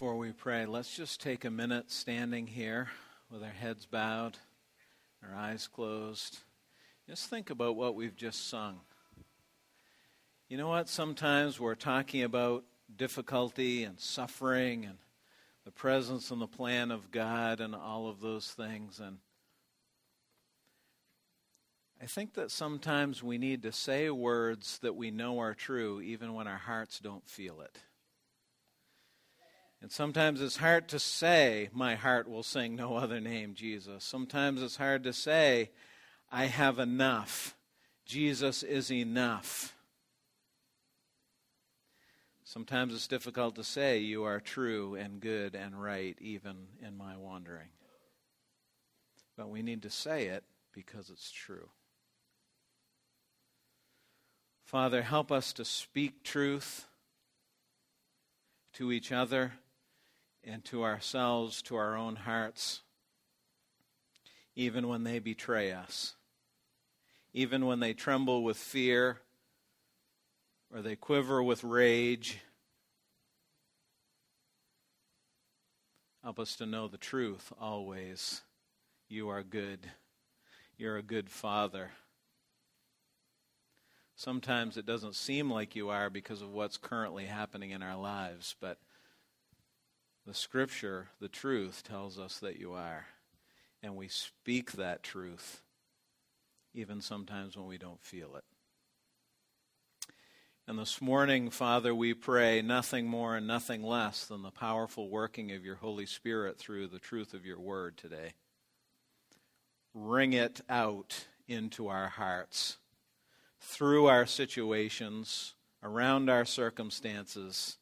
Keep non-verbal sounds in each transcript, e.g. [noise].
before we pray, let's just take a minute standing here with our heads bowed, our eyes closed. Just think about what we've just sung. You know what? Sometimes we're talking about difficulty and suffering and the presence and the plan of God and all of those things. And I think that sometimes we need to say words that we know are true even when our hearts don't feel it. And sometimes it's hard to say, My heart will sing no other name, Jesus. Sometimes it's hard to say, I have enough. Jesus is enough. Sometimes it's difficult to say, You are true and good and right, even in my wandering. But we need to say it because it's true. Father, help us to speak truth to each other and to ourselves, to our own hearts, even when they betray us, even when they tremble with fear or they quiver with rage. Help us to know the truth always. You are good. You're a good father. Sometimes it doesn't seem like you are because of what's currently happening in our lives, but the scripture, the truth, tells us that you are. And we speak that truth, even sometimes when we don't feel it. And this morning, Father, we pray nothing more and nothing less than the powerful working of your Holy Spirit through the truth of your word today. Ring it out into our hearts, through our situations, around our circumstances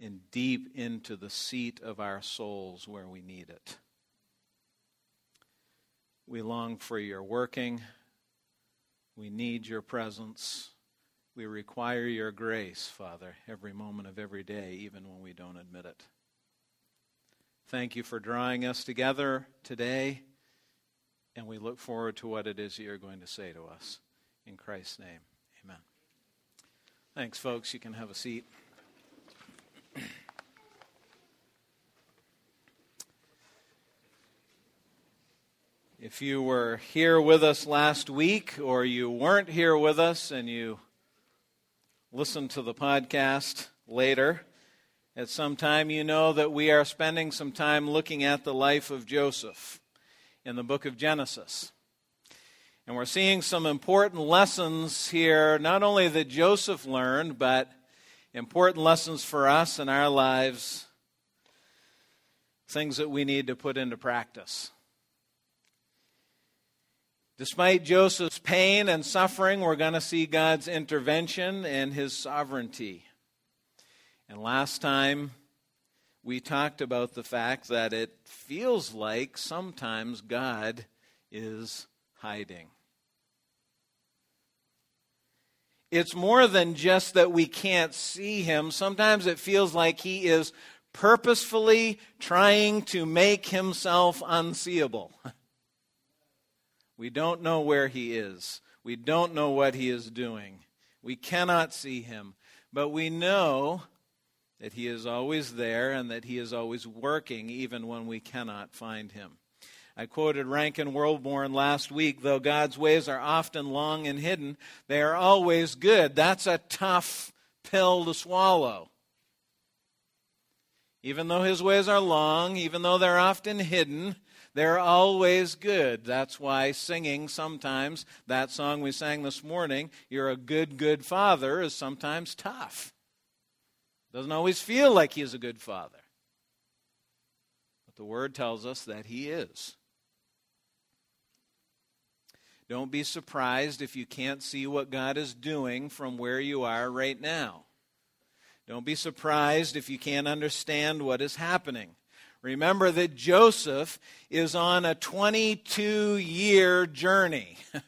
and deep into the seat of our souls where we need it. We long for your working. We need your presence. We require your grace, Father, every moment of every day, even when we don't admit it. Thank you for drawing us together today, and we look forward to what it is that you're going to say to us. In Christ's name, amen. Thanks, folks. You can have a seat. [clears throat] If you were here with us last week or you weren't here with us and you listened to the podcast later, at some time, you know that we are spending some time looking at the life of Joseph in the book of Genesis. And we're seeing some important lessons here, not only that Joseph learned, but important lessons for us in our lives, things that we need to put into practice. Despite Joseph's pain and suffering, we're going to see God's intervention and his sovereignty. And last time, we talked about the fact that it feels like sometimes God is hiding. It's more than just that we can't see him. Sometimes it feels like he is purposefully trying to make himself unseeable. [laughs] We don't know where he is. We don't know what he is doing. We cannot see him. But we know that he is always there and that he is always working even when we cannot find him. I quoted Rankin Wilbourne last week, though God's ways are often long and hidden, they are always good. That's a tough pill to swallow. Even though his ways are long, even though they're often hidden, they're always good. That's why singing sometimes, that song we sang this morning, You're a Good, Good Father, is sometimes tough. Doesn't always feel like He's a good father. But the Word tells us that He is. Don't be surprised if you can't see what God is doing from where you are right now. Don't be surprised if you can't understand what is happening. Remember that Joseph is on a 22 year journey [laughs] of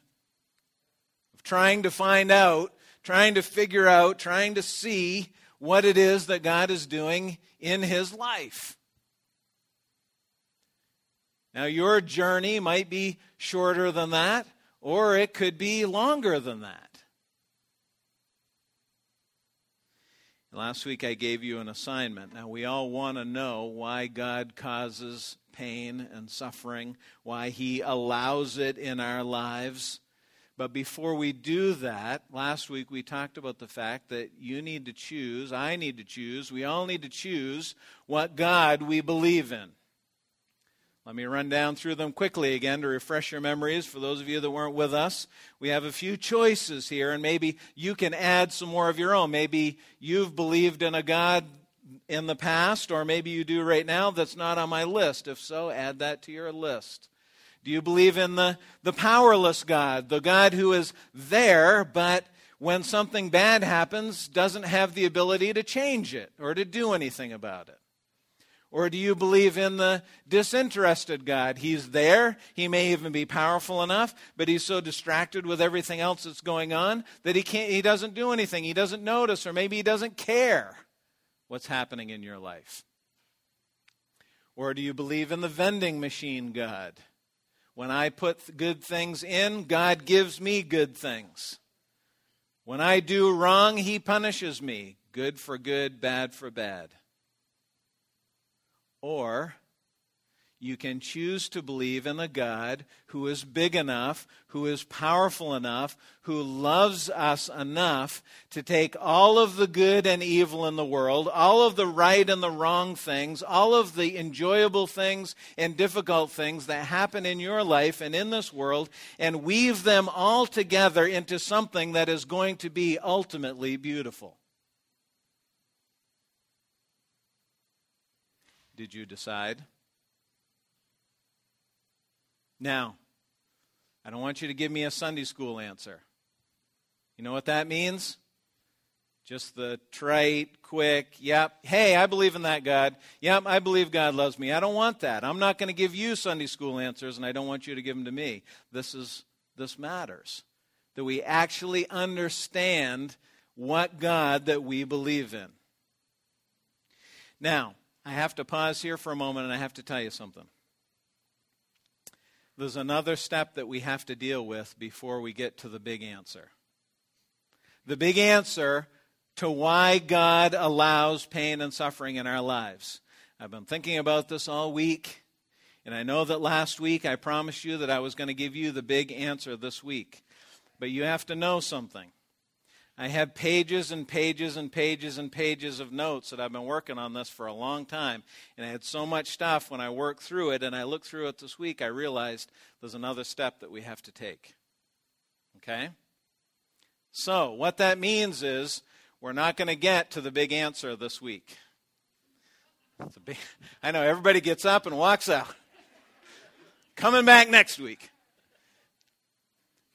trying to find out, trying to figure out, trying to see what it is that God is doing in his life. Now, your journey might be shorter than that, or it could be longer than that. Last week I gave you an assignment. Now, we all want to know why God causes pain and suffering, why He allows it in our lives. But before we do that, last week we talked about the fact that you need to choose, I need to choose, we all need to choose what God we believe in. Let me run down through them quickly again to refresh your memories for those of you that weren't with us. We have a few choices here, and maybe you can add some more of your own. Maybe you've believed in a God in the past, or maybe you do right now that's not on my list. If so, add that to your list. Do you believe in the, the powerless God, the God who is there, but when something bad happens, doesn't have the ability to change it or to do anything about it? Or do you believe in the disinterested God? He's there. He may even be powerful enough, but he's so distracted with everything else that's going on that he can't he doesn't do anything. He doesn't notice or maybe he doesn't care what's happening in your life. Or do you believe in the vending machine God? When I put good things in, God gives me good things. When I do wrong, he punishes me. Good for good, bad for bad. Or you can choose to believe in a God who is big enough, who is powerful enough, who loves us enough to take all of the good and evil in the world, all of the right and the wrong things, all of the enjoyable things and difficult things that happen in your life and in this world, and weave them all together into something that is going to be ultimately beautiful. Did you decide? Now, I don't want you to give me a Sunday school answer. You know what that means? Just the trite, quick, yep, hey, I believe in that God. Yep, I believe God loves me. I don't want that. I'm not going to give you Sunday school answers, and I don't want you to give them to me. This is this matters. That we actually understand what God that we believe in. Now, I have to pause here for a moment and I have to tell you something. There's another step that we have to deal with before we get to the big answer. The big answer to why God allows pain and suffering in our lives. I've been thinking about this all week, and I know that last week I promised you that I was going to give you the big answer this week. But you have to know something. I have pages and pages and pages and pages of notes that I've been working on this for a long time. And I had so much stuff when I worked through it and I looked through it this week, I realized there's another step that we have to take. Okay? So, what that means is we're not going to get to the big answer this week. Big, [laughs] I know everybody gets up and walks out. Coming back next week.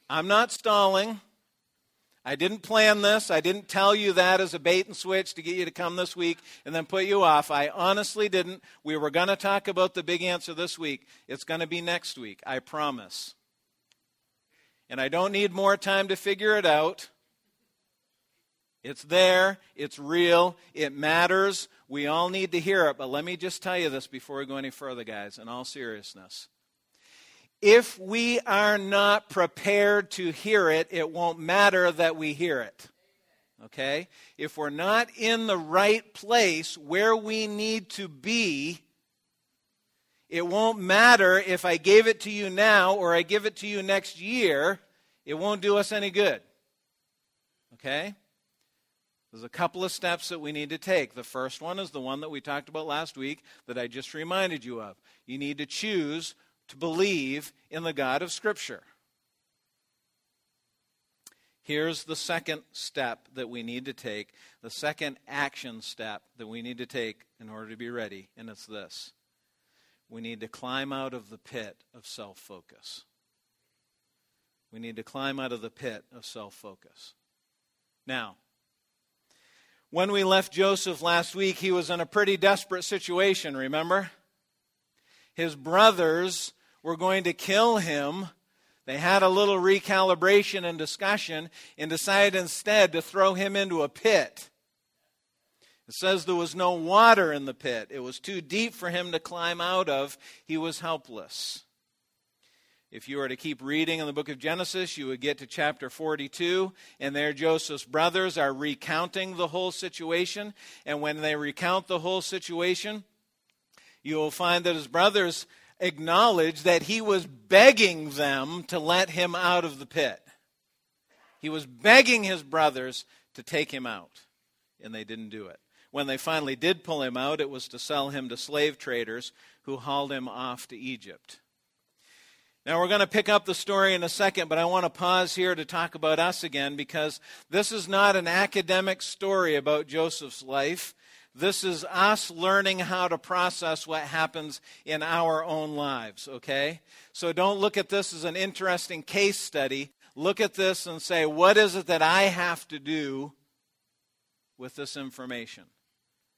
I'm not stalling. I didn't plan this. I didn't tell you that as a bait and switch to get you to come this week and then put you off. I honestly didn't. We were going to talk about the big answer this week. It's going to be next week. I promise. And I don't need more time to figure it out. It's there, it's real, it matters. We all need to hear it. But let me just tell you this before we go any further, guys, in all seriousness if we are not prepared to hear it, it won't matter that we hear it. Okay? If we're not in the right place where we need to be, it won't matter if I gave it to you now or I give it to you next year. It won't do us any good. Okay? There's a couple of steps that we need to take. The first one is the one that we talked about last week that I just reminded you of. You need to choose to believe in the God of Scripture. Here's the second step that we need to take, the second action step that we need to take in order to be ready, and it's this we need to climb out of the pit of self focus. We need to climb out of the pit of self focus. Now, when we left Joseph last week, he was in a pretty desperate situation, remember? His brothers were going to kill him, they had a little recalibration and discussion and decided instead to throw him into a pit. It says there was no water in the pit. It was too deep for him to climb out of. He was helpless. If you were to keep reading in the book of Genesis, you would get to chapter 42, and there Joseph's brothers are recounting the whole situation. And when they recount the whole situation, you will find that his brothers acknowledge that he was begging them to let him out of the pit. He was begging his brothers to take him out, and they didn't do it. When they finally did pull him out, it was to sell him to slave traders who hauled him off to Egypt. Now, we're going to pick up the story in a second, but I want to pause here to talk about us again because this is not an academic story about Joseph's life. This is us learning how to process what happens in our own lives, okay? So don't look at this as an interesting case study. Look at this and say, what is it that I have to do with this information?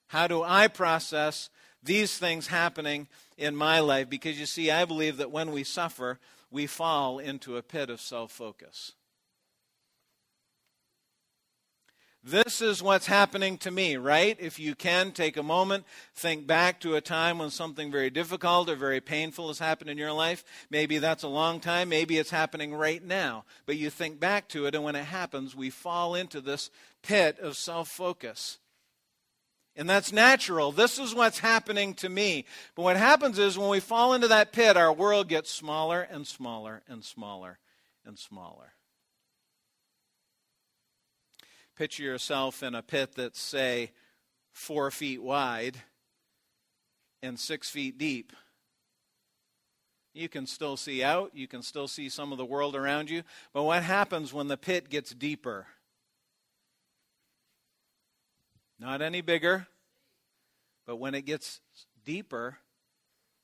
How do I process these things happening in my life because you see, I believe that when we suffer, we fall into a pit of self focus. This is what's happening to me, right? If you can, take a moment, think back to a time when something very difficult or very painful has happened in your life. Maybe that's a long time, maybe it's happening right now. But you think back to it, and when it happens, we fall into this pit of self focus. And that's natural. This is what's happening to me. But what happens is when we fall into that pit, our world gets smaller and smaller and smaller and smaller. Picture yourself in a pit that's, say, four feet wide and six feet deep. You can still see out, you can still see some of the world around you. But what happens when the pit gets deeper? Not any bigger, but when it gets deeper,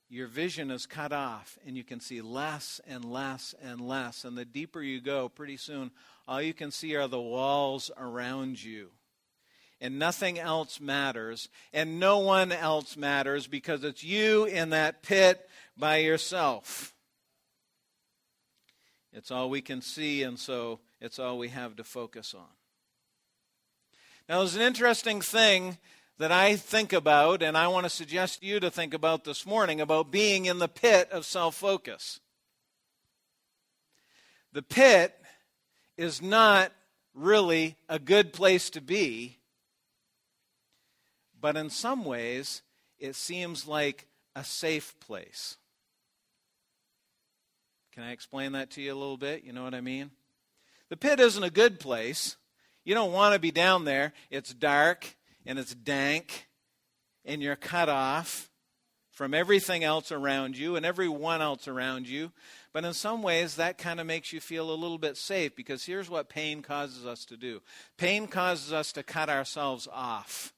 your vision is cut off and you can see less and less and less. And the deeper you go, pretty soon, all you can see are the walls around you. And nothing else matters, and no one else matters because it's you in that pit by yourself. It's all we can see, and so it's all we have to focus on. Now, there's an interesting thing that I think about, and I want to suggest you to think about this morning about being in the pit of self focus. The pit is not really a good place to be, but in some ways, it seems like a safe place. Can I explain that to you a little bit? You know what I mean? The pit isn't a good place. You don't want to be down there. It's dark and it's dank and you're cut off from everything else around you and everyone else around you. But in some ways, that kind of makes you feel a little bit safe because here's what pain causes us to do pain causes us to cut ourselves off,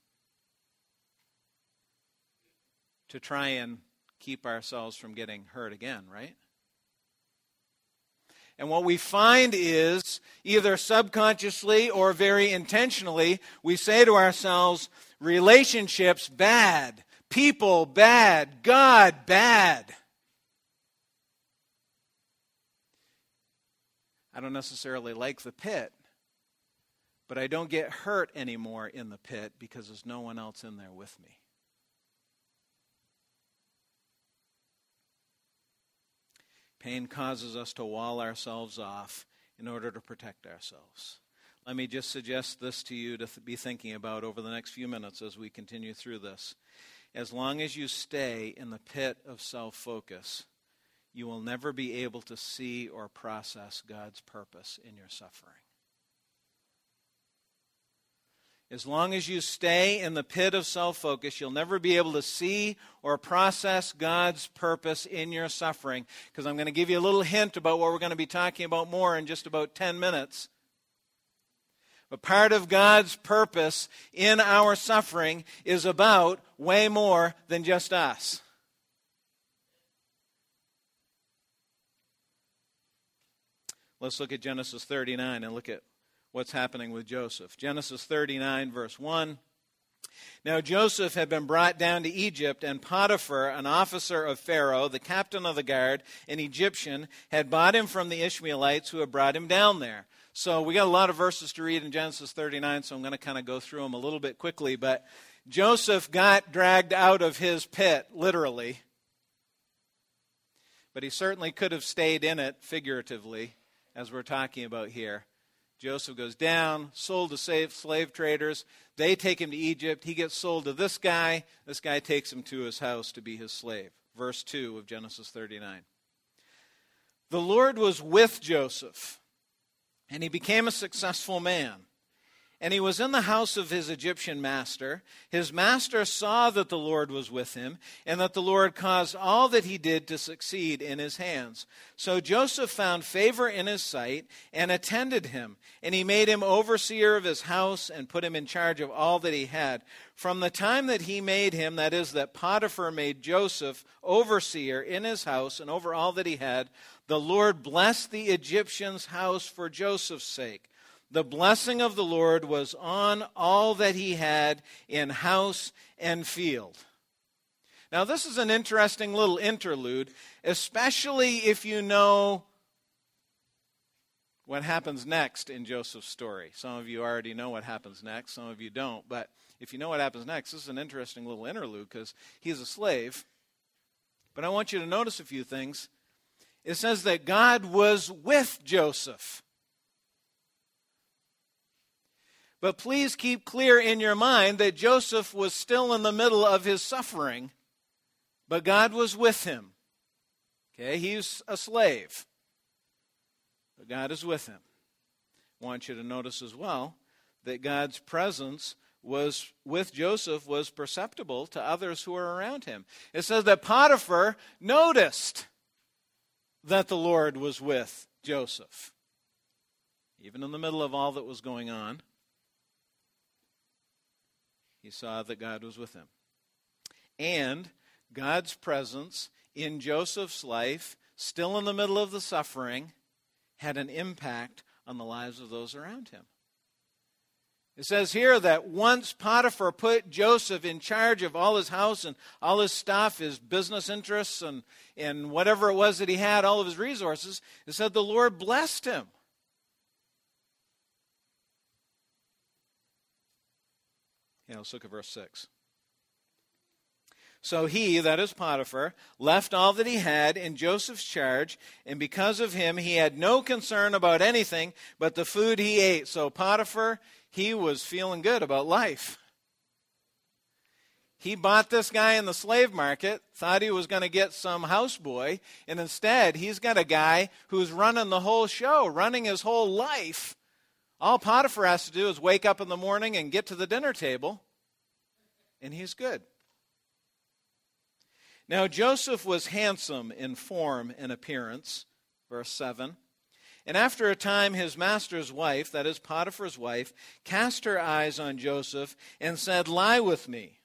to try and keep ourselves from getting hurt again, right? And what we find is, either subconsciously or very intentionally, we say to ourselves, relationships bad, people bad, God bad. I don't necessarily like the pit, but I don't get hurt anymore in the pit because there's no one else in there with me. Pain causes us to wall ourselves off in order to protect ourselves. Let me just suggest this to you to th- be thinking about over the next few minutes as we continue through this. As long as you stay in the pit of self focus, you will never be able to see or process God's purpose in your suffering. As long as you stay in the pit of self focus, you'll never be able to see or process God's purpose in your suffering. Because I'm going to give you a little hint about what we're going to be talking about more in just about 10 minutes. But part of God's purpose in our suffering is about way more than just us. Let's look at Genesis 39 and look at what's happening with Joseph. Genesis 39, verse 1. Now Joseph had been brought down to Egypt, and Potiphar, an officer of Pharaoh, the captain of the guard, an Egyptian, had bought him from the Ishmaelites who had brought him down there. So we got a lot of verses to read in Genesis 39, so I'm going to kind of go through them a little bit quickly. But Joseph got dragged out of his pit, literally. but he certainly could have stayed in it figuratively, as we're talking about here. Joseph goes down, sold to slave, traders. They take him to Egypt. He gets sold to this guy. This guy takes him to his house to be his slave. Verse 2 of Genesis 39. The Lord was with Joseph, and he became a successful man. And he was in the house of his Egyptian master. His master saw that the Lord was with him, and that the Lord caused all that he did to succeed in his hands. So Joseph found favor in his sight and attended him. And he made him overseer of his house and put him in charge of all that he had. From the time that he made him, that is, that Potiphar made Joseph overseer in his house and over all that he had, the Lord blessed the Egyptian's house for Joseph's sake. The blessing of the Lord was on all that he had in house and field. Now, this is an interesting little interlude, especially if you know what happens next in Joseph's story. Some of you already know what happens next, some of you don't. But if you know what happens next, this is an interesting little interlude because he's a slave. But I want you to notice a few things. It says that God was with Joseph. But please keep clear in your mind that Joseph was still in the middle of his suffering, but God was with him. Okay, he's a slave, but God is with him. I want you to notice as well that God's presence was with Joseph was perceptible to others who were around him. It says that Potiphar noticed that the Lord was with Joseph. Even in the middle of all that was going on, he saw that God was with him. And God's presence in Joseph's life, still in the middle of the suffering, had an impact on the lives of those around him. It says here that once Potiphar put Joseph in charge of all his house and all his stuff, his business interests, and, and whatever it was that he had, all of his resources, it said the Lord blessed him. Yeah, let's look at verse 6. So he, that is Potiphar, left all that he had in Joseph's charge, and because of him, he had no concern about anything but the food he ate. So Potiphar, he was feeling good about life. He bought this guy in the slave market, thought he was going to get some houseboy, and instead he's got a guy who's running the whole show, running his whole life. All Potiphar has to do is wake up in the morning and get to the dinner table, and he's good. Now, Joseph was handsome in form and appearance, verse 7. And after a time, his master's wife, that is Potiphar's wife, cast her eyes on Joseph and said, Lie with me.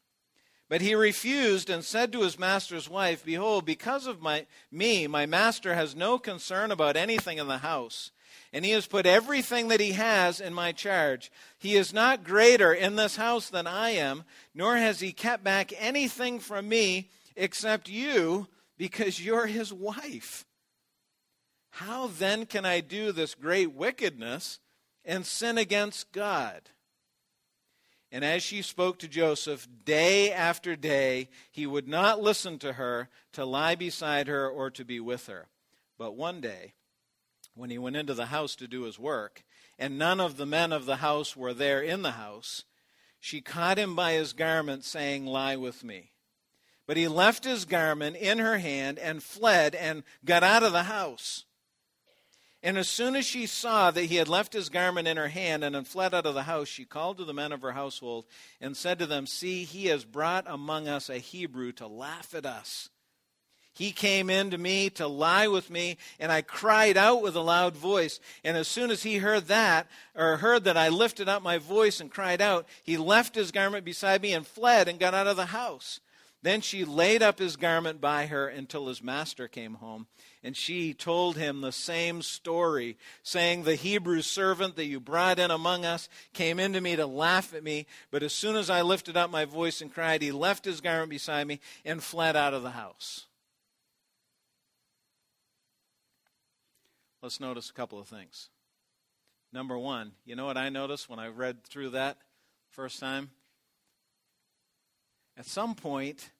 But he refused and said to his master's wife, Behold, because of my, me, my master has no concern about anything in the house and he has put everything that he has in my charge. He is not greater in this house than I am, nor has he kept back anything from me except you, because you're his wife. How then can I do this great wickedness and sin against God? And as she spoke to Joseph day after day, he would not listen to her to lie beside her or to be with her. But one day, when he went into the house to do his work, and none of the men of the house were there in the house, she caught him by his garment, saying, Lie with me. But he left his garment in her hand and fled and got out of the house. And as soon as she saw that he had left his garment in her hand and had fled out of the house, she called to the men of her household and said to them, See, he has brought among us a Hebrew to laugh at us. He came in to me to lie with me, and I cried out with a loud voice. And as soon as he heard that, or heard that I lifted up my voice and cried out, he left his garment beside me and fled and got out of the house. Then she laid up his garment by her until his master came home. And she told him the same story, saying, The Hebrew servant that you brought in among us came in to me to laugh at me. But as soon as I lifted up my voice and cried, he left his garment beside me and fled out of the house. Let's notice a couple of things. Number one, you know what I noticed when I read through that first time? At some point,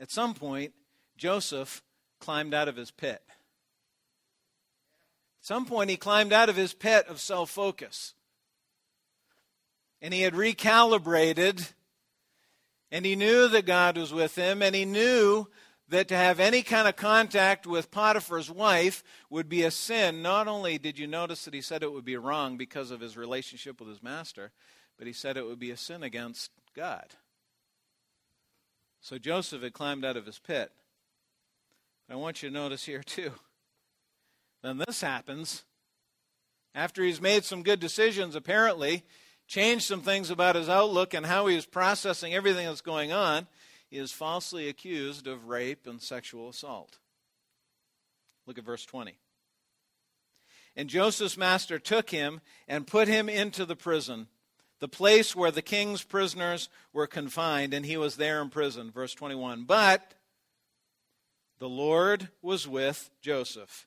at some point, Joseph climbed out of his pit. At some point, he climbed out of his pit of self focus. And he had recalibrated, and he knew that God was with him, and he knew that to have any kind of contact with Potiphar's wife would be a sin. Not only did you notice that he said it would be wrong because of his relationship with his master, but he said it would be a sin against God. So Joseph had climbed out of his pit. I want you to notice here, too. Then this happens after he's made some good decisions, apparently, changed some things about his outlook and how he was processing everything that's going on. Is falsely accused of rape and sexual assault. Look at verse 20. And Joseph's master took him and put him into the prison the place where the king's prisoners were confined, and he was there in prison. Verse 21. But the Lord was with Joseph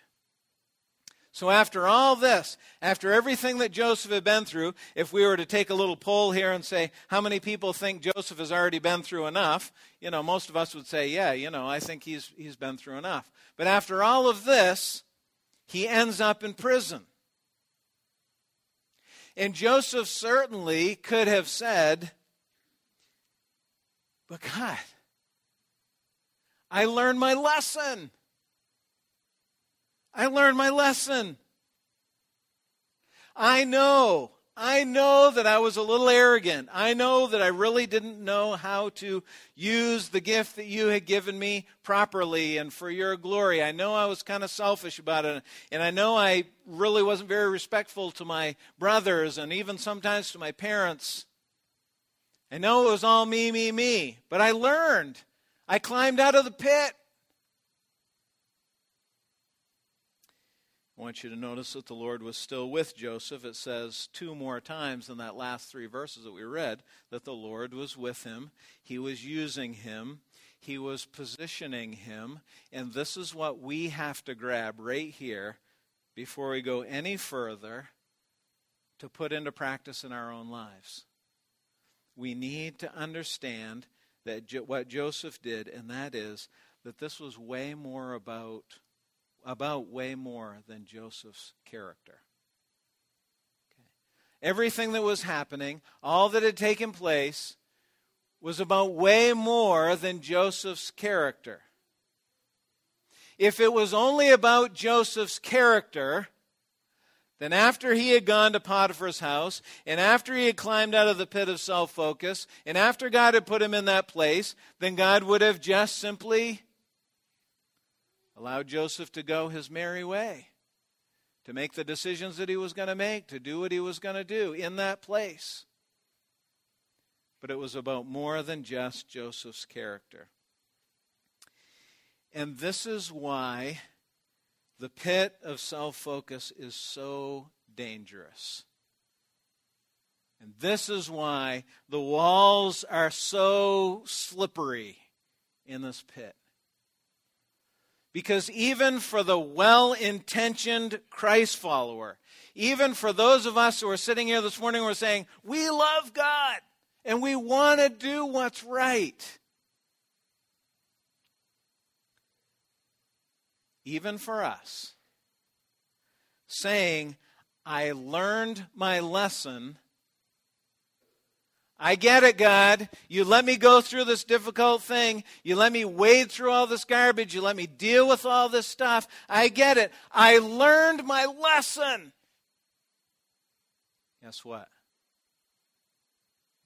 So, after all this, after everything that Joseph had been through, if we were to take a little poll here and say, how many people think Joseph has already been through enough? You know, most of us would say, yeah, you know, I think he's, he's been through enough. But after all of this, he ends up in prison. And Joseph certainly could have said, but God, I learned my lesson. I learned my lesson. I know, I know that I was a little arrogant. I know that I really didn't know how to use the gift that you had given me properly and for your glory. I know I was kind of selfish about it. And I know I really wasn't very respectful to my brothers and even sometimes to my parents. I know it was all me, me, me. But I learned. I climbed out of the pit. I want you to notice that the Lord was still with Joseph. It says two more times in that last three verses that we read that the Lord was with him. He was using him, He was positioning him. And this is what we have to grab right here before we go any further to put into practice in our own lives. We need to understand that what Joseph did, and that is that this was way more about about way more than Joseph's character. Okay. Everything that was happening, all that had taken place, was about way more than Joseph's character. If it was only about Joseph's character, then, after he had gone to Potiphar's house, and after he had climbed out of the pit of self focus, and after God had put him in that place, then God would have just simply allowed Joseph to go his merry way, to make the decisions that he was going to make, to do what he was going to do in that place. But it was about more than just Joseph's character. And this is why the pit of self focus is so dangerous. And this is why the walls are so slippery in this pit. Because even for the well intentioned Christ follower, even for those of us who are sitting here this morning, we're saying, we love God and we want to do what's right. even for us, saying, I learned my lesson. I get it, God. You let me go through this difficult thing. You let me wade through all this garbage. You let me deal with all this stuff. I get it. I learned my lesson. Guess what?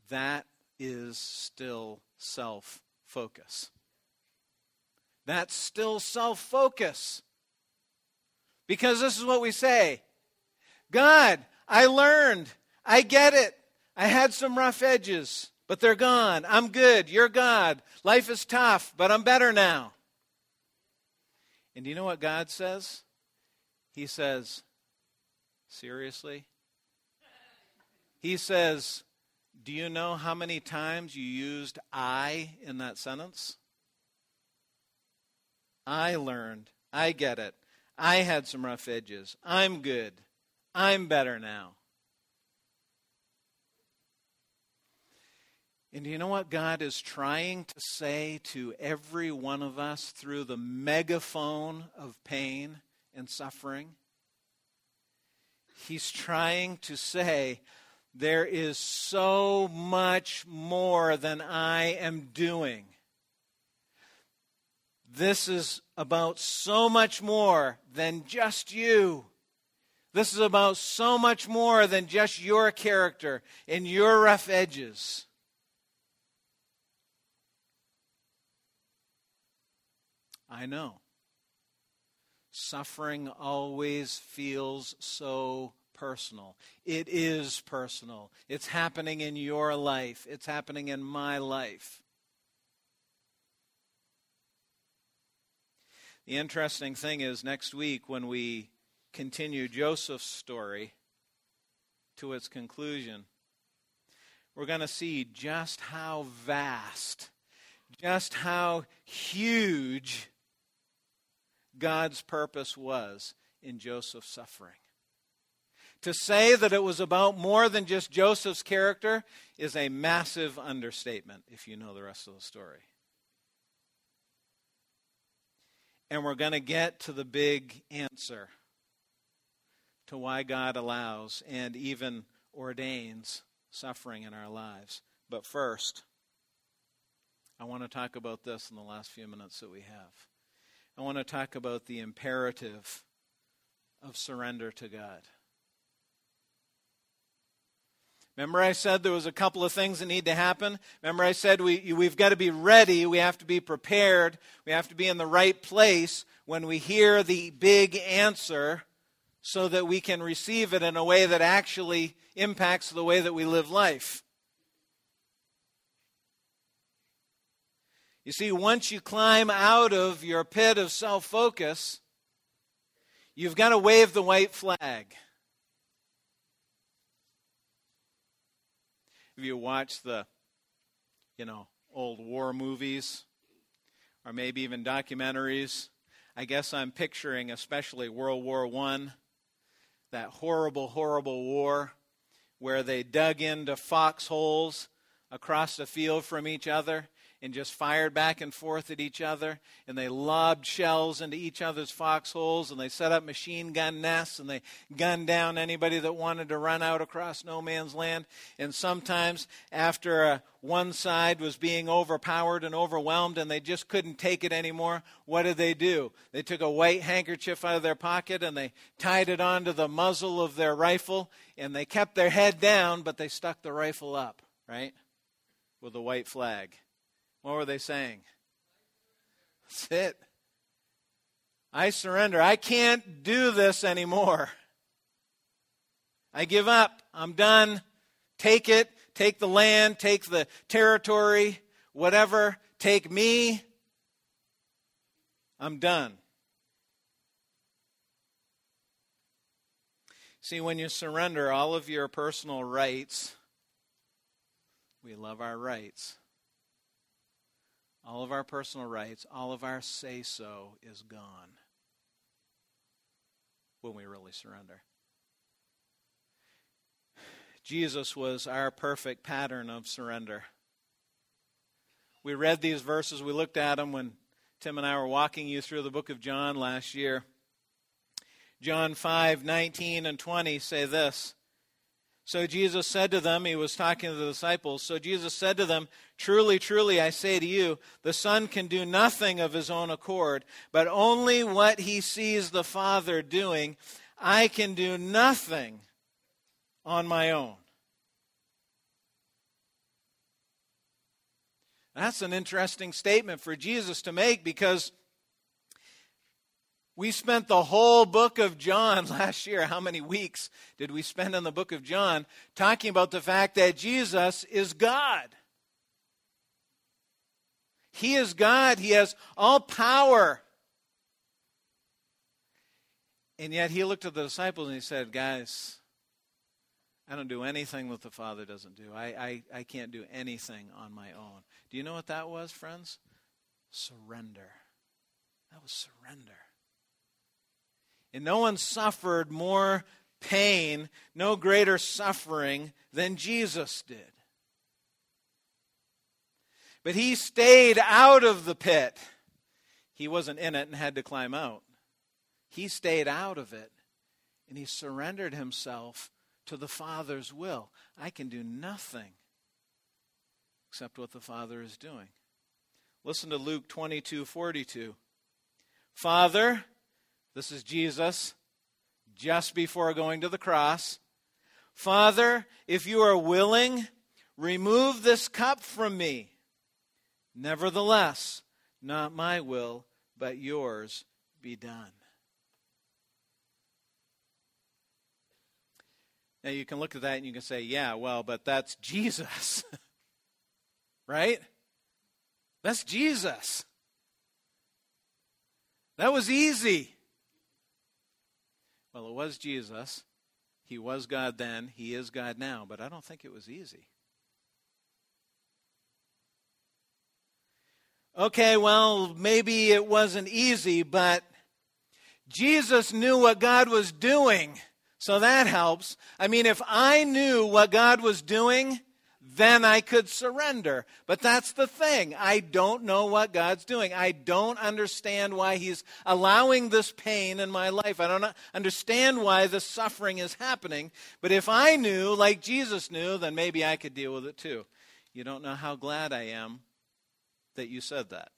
That is still self focus. That's still self focus. Because this is what we say God, I learned. I get it. I had some rough edges, but they're gone. I'm good. You're God. Life is tough, but I'm better now. And do you know what God says? He says, Seriously? He says, Do you know how many times you used I in that sentence? I learned. I get it. I had some rough edges. I'm good. I'm better now. And you know what God is trying to say to every one of us through the megaphone of pain and suffering? He's trying to say, there is so much more than I am doing. This is about so much more than just you. This is about so much more than just your character and your rough edges. I know. Suffering always feels so personal. It is personal. It's happening in your life, it's happening in my life. The interesting thing is, next week, when we continue Joseph's story to its conclusion, we're going to see just how vast, just how huge God's purpose was in Joseph's suffering. To say that it was about more than just Joseph's character is a massive understatement if you know the rest of the story. And we're going to get to the big answer to why God allows and even ordains suffering in our lives. But first, I want to talk about this in the last few minutes that we have. I want to talk about the imperative of surrender to God. Remember, I said there was a couple of things that need to happen? Remember, I said we, we've got to be ready. We have to be prepared. We have to be in the right place when we hear the big answer so that we can receive it in a way that actually impacts the way that we live life. You see, once you climb out of your pit of self focus, you've got to wave the white flag. If you watch the, you know, old war movies or maybe even documentaries? I guess I'm picturing especially World War One, that horrible, horrible war where they dug into foxholes across the field from each other and just fired back and forth at each other. And they lobbed shells into each other's foxholes and they set up machine gun nests and they gunned down anybody that wanted to run out across no man's land. And sometimes, after uh, one side was being overpowered and overwhelmed and they just couldn't take it anymore, what did they do? They took a white handkerchief out of their pocket and they tied it onto the muzzle of their rifle and they kept their head down, but they stuck the rifle up, right? With a white flag. What were they saying? That's it. I surrender. I can't do this anymore. I give up. I'm done. Take it. Take the land. Take the territory. Whatever. Take me. I'm done. See, when you surrender all of your personal rights, we love our rights. All of our personal rights, all of our say so is gone when we really surrender. Jesus was our perfect pattern of surrender. We read these verses, we looked at them when Tim and I were walking you through the book of John last year. John 5 19 and 20 say this so Jesus said to them, he was talking to the disciples, so Jesus said to them, Truly, truly, I say to you, the Son can do nothing of his own accord, but only what he sees the Father doing. I can do nothing on my own. That's an interesting statement for Jesus to make because we spent the whole book of John [laughs] last year. How many weeks did we spend in the book of John talking about the fact that Jesus is God? He is God, He has all power. And yet He looked at the disciples and He said, Guys, I don't do anything that the Father doesn't do. I, I, I can't do anything on my own. Do you know what that was, friends? Surrender. That was surrender. And no one suffered more pain, no greater suffering than Jesus did. But he stayed out of the pit. He wasn't in it and had to climb out. He stayed out of it and he surrendered himself to the Father's will. I can do nothing except what the Father is doing. Listen to Luke 22 42. Father, this is Jesus just before going to the cross. Father, if you are willing, remove this cup from me. Nevertheless, not my will, but yours be done. Now you can look at that and you can say, yeah, well, but that's Jesus. [laughs] right? That's Jesus. That was easy. Well, it was Jesus. He was God then. He is God now. But I don't think it was easy. Okay, well, maybe it wasn't easy, but Jesus knew what God was doing. So that helps. I mean, if I knew what God was doing, then I could surrender. But that's the thing. I don't know what God's doing. I don't understand why He's allowing this pain in my life. I don't understand why the suffering is happening. But if I knew, like Jesus knew, then maybe I could deal with it too. You don't know how glad I am that you said that.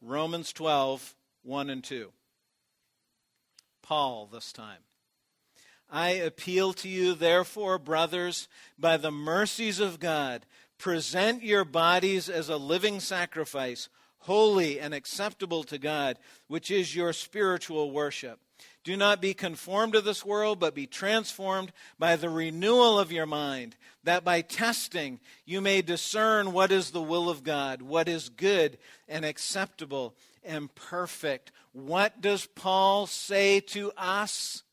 Romans 12, 1 and 2. Paul this time. I appeal to you, therefore, brothers, by the mercies of God, present your bodies as a living sacrifice, holy and acceptable to God, which is your spiritual worship. Do not be conformed to this world, but be transformed by the renewal of your mind, that by testing you may discern what is the will of God, what is good and acceptable and perfect. What does Paul say to us?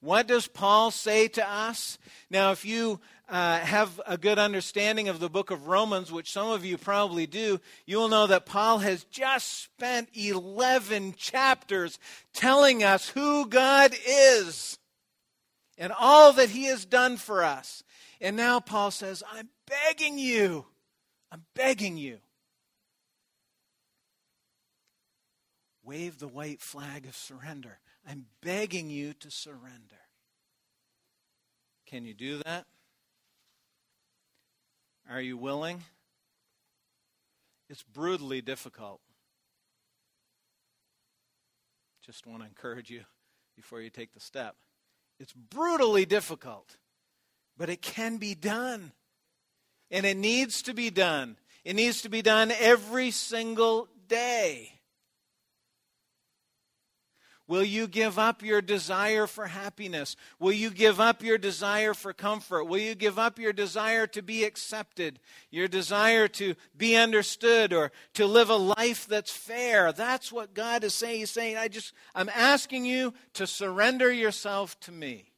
What does Paul say to us? Now, if you uh, have a good understanding of the book of Romans, which some of you probably do, you will know that Paul has just spent 11 chapters telling us who God is and all that he has done for us. And now Paul says, I'm begging you, I'm begging you wave the white flag of surrender. I'm begging you to surrender. Can you do that? Are you willing? It's brutally difficult. Just want to encourage you before you take the step. It's brutally difficult, but it can be done. And it needs to be done. It needs to be done every single day. Will you give up your desire for happiness? Will you give up your desire for comfort? Will you give up your desire to be accepted? Your desire to be understood or to live a life that's fair? That's what God is saying. He's saying, I just, I'm asking you to surrender yourself to me.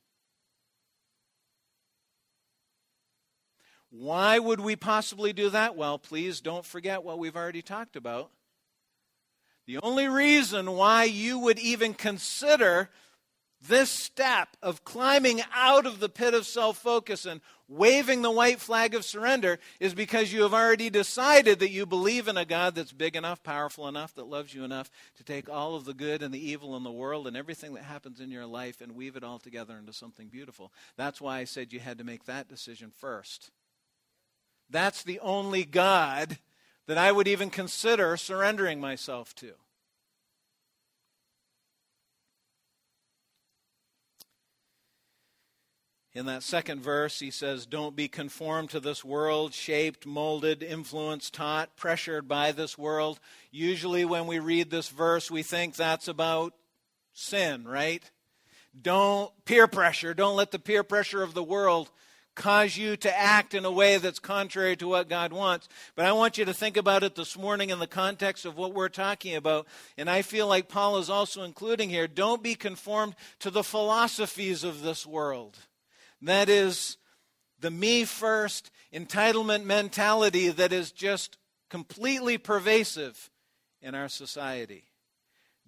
Why would we possibly do that? Well, please don't forget what we've already talked about. The only reason why you would even consider this step of climbing out of the pit of self focus and waving the white flag of surrender is because you have already decided that you believe in a God that's big enough, powerful enough, that loves you enough to take all of the good and the evil in the world and everything that happens in your life and weave it all together into something beautiful. That's why I said you had to make that decision first. That's the only God that I would even consider surrendering myself to. In that second verse, he says, Don't be conformed to this world, shaped, molded, influenced, taught, pressured by this world. Usually, when we read this verse, we think that's about sin, right? Don't peer pressure. Don't let the peer pressure of the world cause you to act in a way that's contrary to what God wants. But I want you to think about it this morning in the context of what we're talking about. And I feel like Paul is also including here don't be conformed to the philosophies of this world. That is the me first entitlement mentality that is just completely pervasive in our society.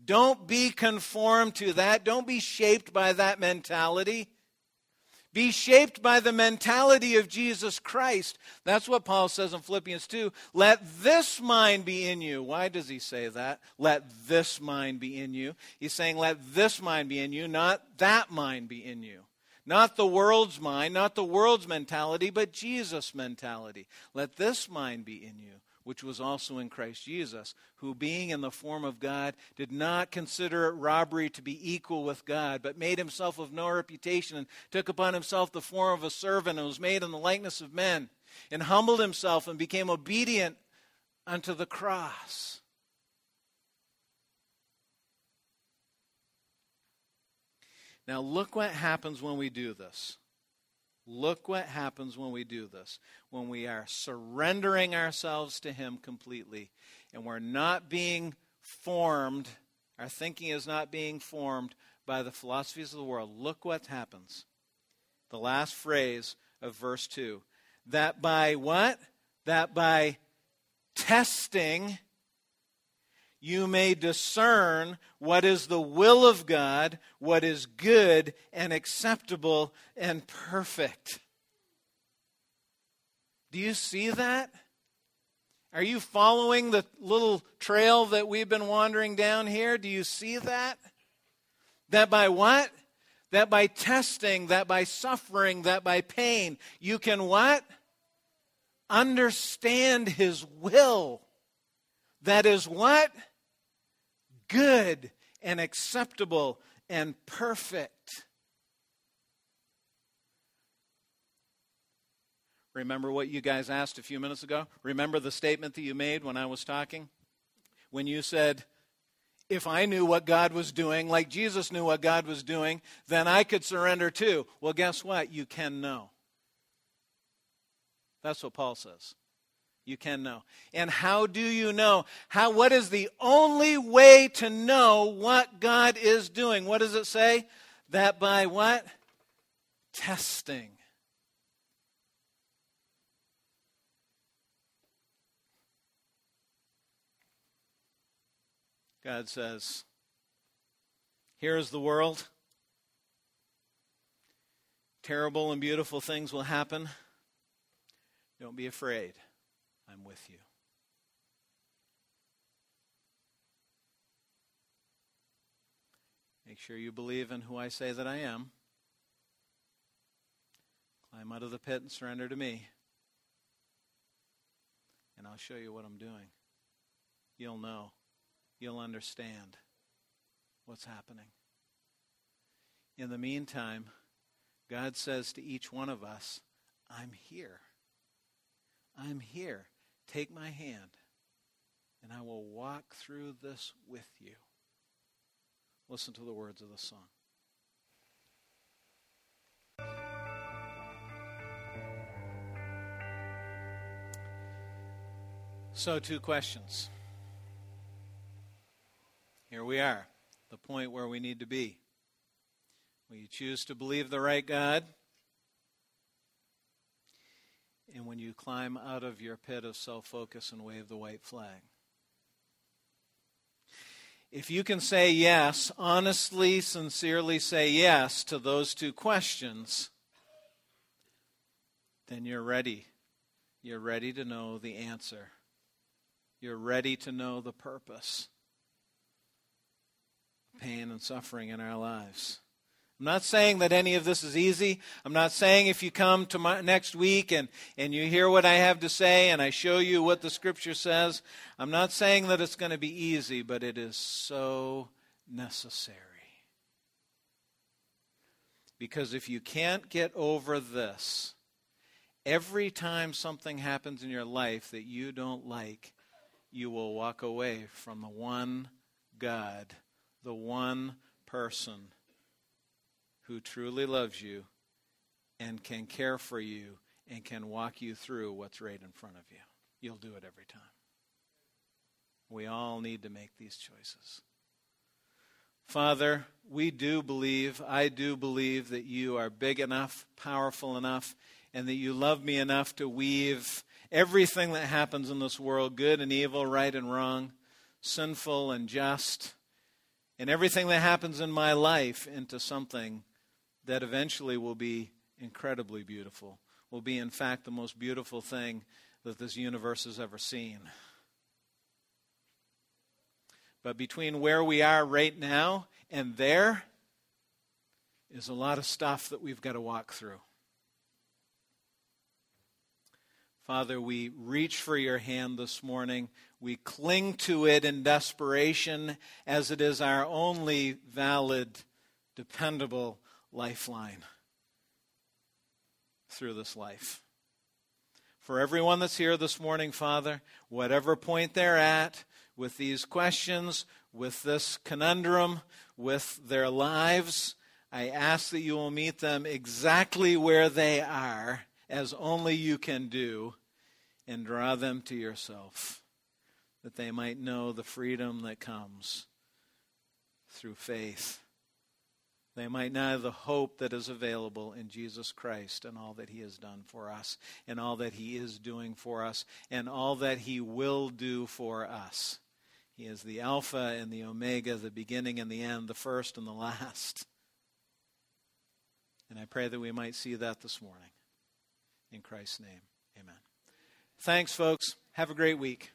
Don't be conformed to that. Don't be shaped by that mentality. Be shaped by the mentality of Jesus Christ. That's what Paul says in Philippians 2. Let this mind be in you. Why does he say that? Let this mind be in you. He's saying, let this mind be in you, not that mind be in you. Not the world's mind, not the world's mentality, but Jesus' mentality. Let this mind be in you, which was also in Christ Jesus, who, being in the form of God, did not consider it robbery to be equal with God, but made himself of no reputation, and took upon himself the form of a servant, and was made in the likeness of men, and humbled himself, and became obedient unto the cross. Now, look what happens when we do this. Look what happens when we do this. When we are surrendering ourselves to Him completely and we're not being formed, our thinking is not being formed by the philosophies of the world. Look what happens. The last phrase of verse 2 that by what? That by testing you may discern what is the will of God, what is good and acceptable and perfect. Do you see that? Are you following the little trail that we've been wandering down here? Do you see that? That by what? That by testing, that by suffering, that by pain, you can what? Understand His will. That is what? Good and acceptable and perfect. Remember what you guys asked a few minutes ago? Remember the statement that you made when I was talking? When you said, if I knew what God was doing, like Jesus knew what God was doing, then I could surrender too. Well, guess what? You can know. That's what Paul says. You can know. And how do you know? How what is the only way to know what God is doing? What does it say? That by what? Testing. God says, Here is the world. Terrible and beautiful things will happen. Don't be afraid. I'm with you. Make sure you believe in who I say that I am. Climb out of the pit and surrender to me. And I'll show you what I'm doing. You'll know. You'll understand what's happening. In the meantime, God says to each one of us, I'm here. I'm here. Take my hand, and I will walk through this with you. Listen to the words of the song. So, two questions. Here we are, the point where we need to be. Will you choose to believe the right God? And when you climb out of your pit of self focus and wave the white flag. If you can say yes, honestly, sincerely say yes to those two questions, then you're ready. You're ready to know the answer. You're ready to know the purpose, pain and suffering in our lives. I'm not saying that any of this is easy. I'm not saying if you come to my, next week and, and you hear what I have to say and I show you what the scripture says, I'm not saying that it's going to be easy, but it is so necessary. Because if you can't get over this, every time something happens in your life that you don't like, you will walk away from the one God, the one person who truly loves you and can care for you and can walk you through what's right in front of you. You'll do it every time. We all need to make these choices. Father, we do believe, I do believe that you are big enough, powerful enough, and that you love me enough to weave everything that happens in this world, good and evil, right and wrong, sinful and just, and everything that happens in my life into something that eventually will be incredibly beautiful, will be, in fact, the most beautiful thing that this universe has ever seen. But between where we are right now and there is a lot of stuff that we've got to walk through. Father, we reach for your hand this morning. We cling to it in desperation as it is our only valid, dependable lifeline through this life. For everyone that's here this morning, Father, whatever point they're at with these questions, with this conundrum, with their lives, I ask that you will meet them exactly where they are as only you can do, and draw them to yourself, that they might know the freedom that comes through faith. They might know the hope that is available in Jesus Christ and all that He has done for us, and all that He is doing for us, and all that He will do for us. He is the Alpha and the Omega, the beginning and the end, the first and the last. And I pray that we might see that this morning. In Christ's name, amen. Thanks, folks. Have a great week.